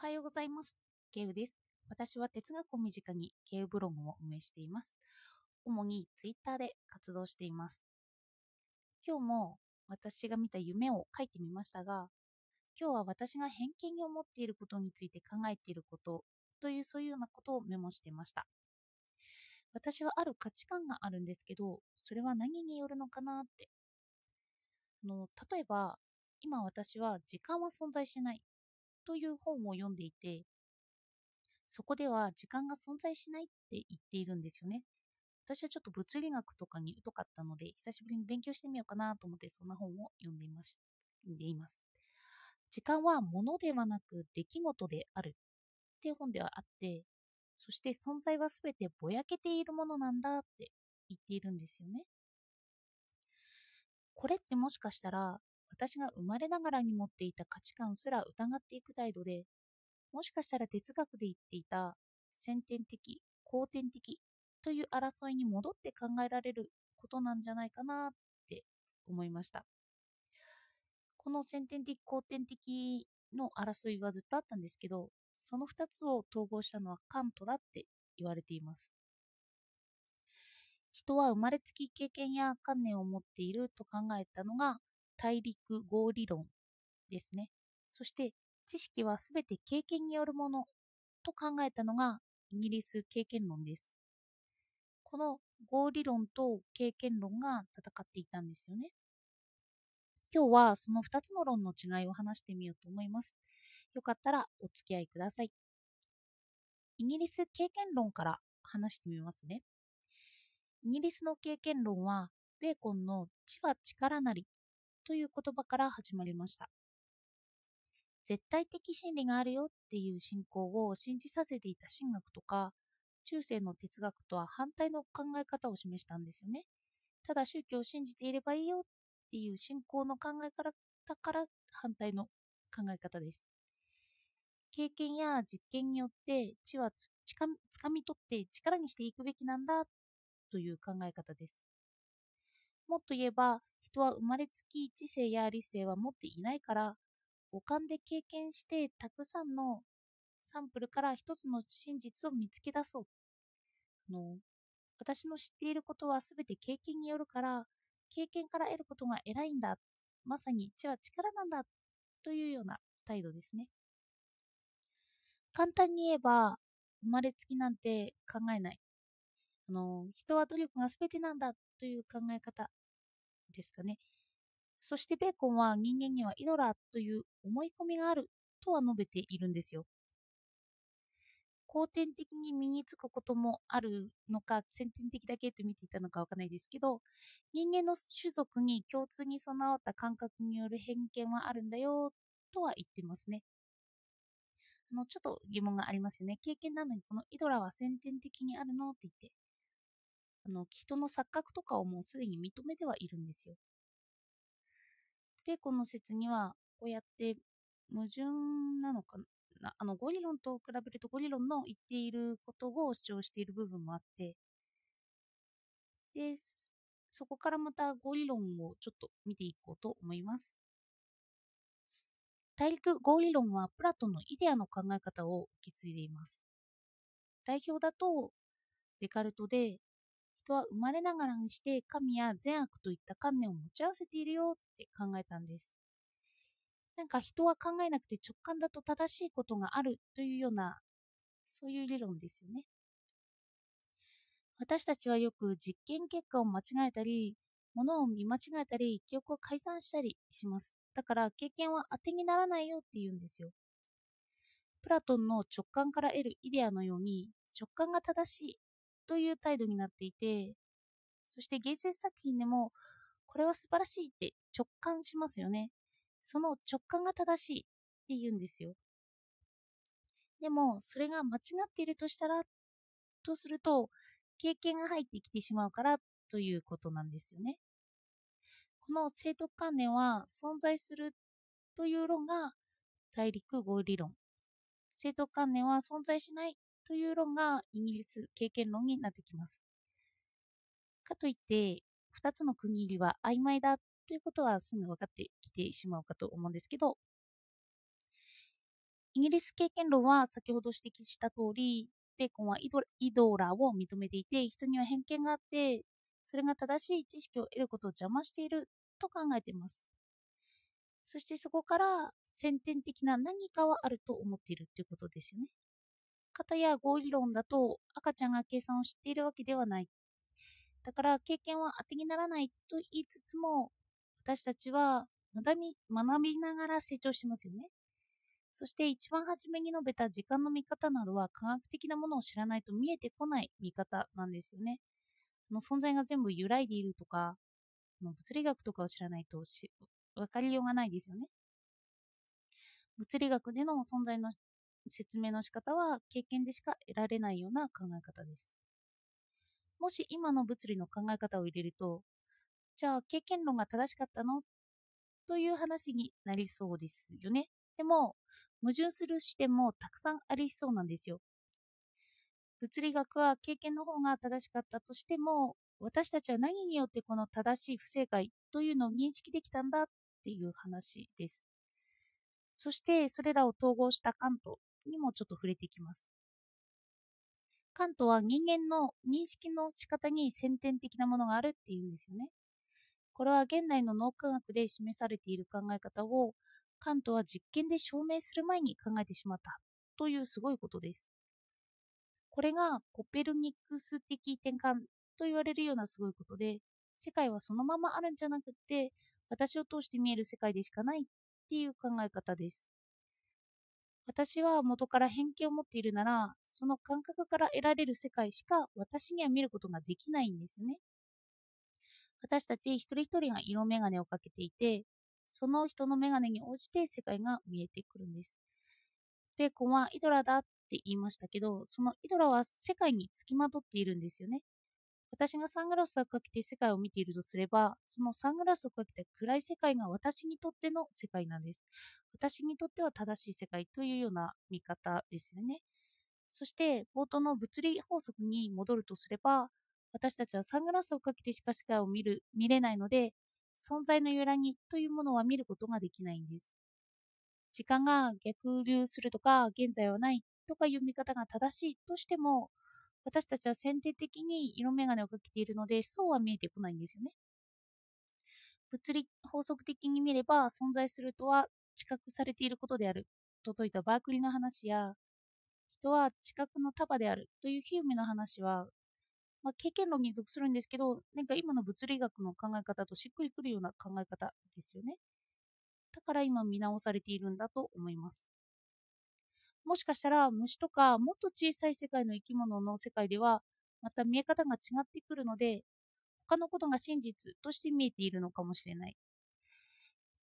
おはようございます。ケウです。私は哲学を身近にケウブログを運営しています。主にツイッターで活動しています。今日も私が見た夢を書いてみましたが、今日は私が偏見に思っていることについて考えていることというそういうようなことをメモしてました。私はある価値観があるんですけど、それは何によるのかなって。の例えば、今私は時間は存在しないという本を読んでいて、そこでは時間が存在しないって言っているんですよね。私はちょっと物理学とかに疎かったので、久しぶりに勉強してみようかなと思ってそんな本を読んでいまし読んでいます。時間は物ではなく出来事であるっていう本ではあって、そして存在はすべてぼやけているものなんだって言っているんですよね。これってもしかしたら私が生まれながらに持っていた価値観すら疑っていく態度で、もしかしたら哲学で言っていた先天的、後天的という争いに戻って考えられることなんじゃないかなって思いました。この先天的、後天的の争いはずっとあったんですけど、その2つを統合したのはカントだって言われています。人は生まれつき経験や観念を持っていると考えたのが大陸合理論ですね。そして知識はすべて経験によるものと考えたのがイギリス経験論です。この合理論と経験論が戦っていたんですよね。今日はその2つの論の違いを話してみようと思います。よかったらお付き合いください。イギリス経験論から話してみますね。イギリスの経験論は、ベーコンの知は力なりという言葉から始まりました。絶対的真理があるよっていう信仰を信じさせていた神学とか、中世の哲学とは反対の考え方を示したんですよね。ただ宗教を信じていればいいよっていう信仰の考え方から反対の考え方です。経験や実験によって知はつかみ取って力にしていくべきなんだという考え方です。もっと言えば、人は生まれつき知性や理性は持っていないから、五感で経験してたくさんのサンプルから一つの真実を見つけ出そう。あの私の知っていることは全て経験によるから、経験から得ることが偉いんだ。まさに知は力なんだ。というような態度ですね。簡単に言えば、生まれつきなんて考えない。あの人は努力が全てなんだという考え方ですかね。そしてベーコンは人間にはイドラという思い込みがあるとは述べているんですよ。後天的に身につくこともあるのか、先天的だけと見ていたのかわからないですけど、人間の種族に共通に備わった感覚による偏見はあるんだよとは言ってますね。あのちょっと疑問がありますよね。経験なのにこのイドラは先天的にあるのって言って、あの人の錯覚とかをもうすでに認めてはいるんですよ。ベーコンの説にはこうやって矛盾なのかなあのゴリロンと比べるとゴリロンの言っていることを主張している部分もあってでそこからまたゴリロンをちょっと見ていこうと思います。大陸合理論はプラトンのイデアの考え方を受け継いでいます。代表だとデカルトで人は生まれながらにして神や善悪といった観念を持ち合わせているよって考えたんです。なんか人は考えなくて直感だと正しいことがあるというようなそういう理論ですよね。私たちはよく実験結果を間違えたり、物を見間違えたり、記憶を改ざんしたりします。だから経験は当てにならないよって言うんですよ。プラトンの直感から得るイデアのように直感が正しいという態度になっていて、そして芸術作品でも、これは素晴らしいって直感しますよね。その直感が正しいって言うんですよ。でも、それが間違っているとしたら、とすると、経験が入ってきてしまうからということなんですよね。この正徳観念は存在するという論が大陸合理論。正徳観念は存在しないという論がイギリス経験論になってきます。かといって、2つの区切りは曖昧だということはすぐ分かってきてしまうかと思うんですけど、イギリス経験論は先ほど指摘した通り、ベーコンはイドイドラを認めていて、人には偏見があって、それが正しい知識を得ることを邪魔していると考えています。そしてそこから先天的な何かはあると思っているということですよね。方や合理論だと赤ちゃんが計算を知っているわけではない。だから経験は当てにならないと言いつつも私たちは学び学びながら成長しますよね。そして一番初めに述べた時間の見方などは科学的なものを知らないと見えてこない見方なんですよね。の存在が全部揺らいでいるとか、物理学とかを知らないと分かりようがないですよね。物理学での存在の説明の仕方は経験でしか得られないような考え方です。もし今の物理の考え方を入れると、じゃあ経験論が正しかったの？という話になりそうですよね。でも、矛盾する視点もたくさんありそうなんですよ。物理学は経験の方が正しかったとしても、私たちは何によってこの正しい不正解というのを認識できたんだっていう話です。そしてそれらを統合したカントにもちょっと触れていきます。カントは人間の認識の仕方に先天的なものがあるっていうんですよね。これは現代の脳科学で示されている考え方をカントは実験で証明する前に考えてしまったというすごいことです。これがコペルニクス的転換と言われるようなすごいことで、世界はそのままあるんじゃなくて、私を通して見える世界でしかないっていう考え方です。私は元から偏見を持っているなら、その感覚から得られる世界しか私には見ることができないんですよね。私たち一人一人が色眼鏡をかけていて、その人の眼鏡に応じて世界が見えてくるんです。ベーコンはイドラだって言いましたけど、そのイドラは世界につきまとっているんですよね。私がサングラスをかけて世界を見ているとすれば、そのサングラスをかけた暗い世界が私にとっての世界なんです。私にとっては正しい世界というような見方ですよね。そして、冒頭の物理法則に戻るとすれば、私たちはサングラスをかけてしか世界を見る見れないので、存在の揺らぎというものは見ることができないんです。時間が逆流するとか、現在はないとかいう見方が正しいとしても、私たちは先天的に色眼鏡をかけているので、そうは見えてこないんですよね。物理法則的に見れば、存在するとは知覚されていることであると説いたバークリの話や、人は知覚の束であるというヒューメの話は、まあ、経験論に属するんですけど、なんか今の物理学の考え方としっくりくるような考え方ですよね。だから今見直されているんだと思います。もしかしたら虫とかもっと小さい世界の生き物の世界ではまた見え方が違ってくるので他のことが真実として見えているのかもしれない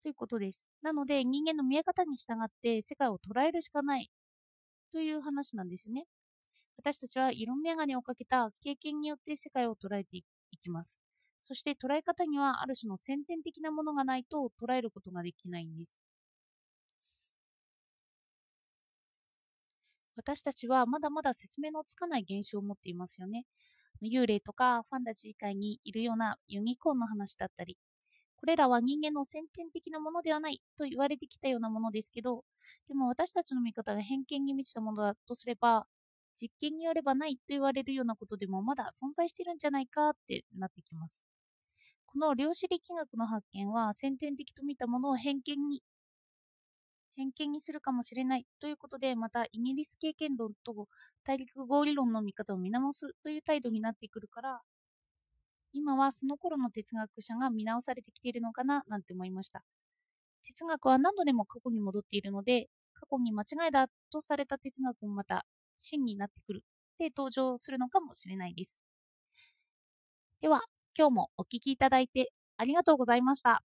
ということです。なので人間の見え方に従って世界を捉えるしかないという話なんですね。私たちは色眼鏡をかけた経験によって世界を捉えていきます。そして捉え方にはある種の先天的なものがないと捉えることができないんです。私たちはまだまだ説明のつかない現象を持っていますよね。幽霊とかファンタジー界にいるようなユニコーンの話だったり、これらは人間の先天的なものではないと言われてきたようなものですけど、でも私たちの見方が偏見に満ちたものだとすれば、実験によればないと言われるようなことでもまだ存在してるんじゃないかってなってきます。この量子力学の発見は先天的と見たものを偏見に偏見にするかもしれないということで、またイギリス経験論と大陸合理論の見方を見直すという態度になってくるから、今はその頃の哲学者が見直されてきているのかななんて思いました。哲学は何度でも過去に戻っているので、過去に間違いだとされた哲学もまた真になってくるで登場するのかもしれないです。では、今日もお聴きいただいてありがとうございました。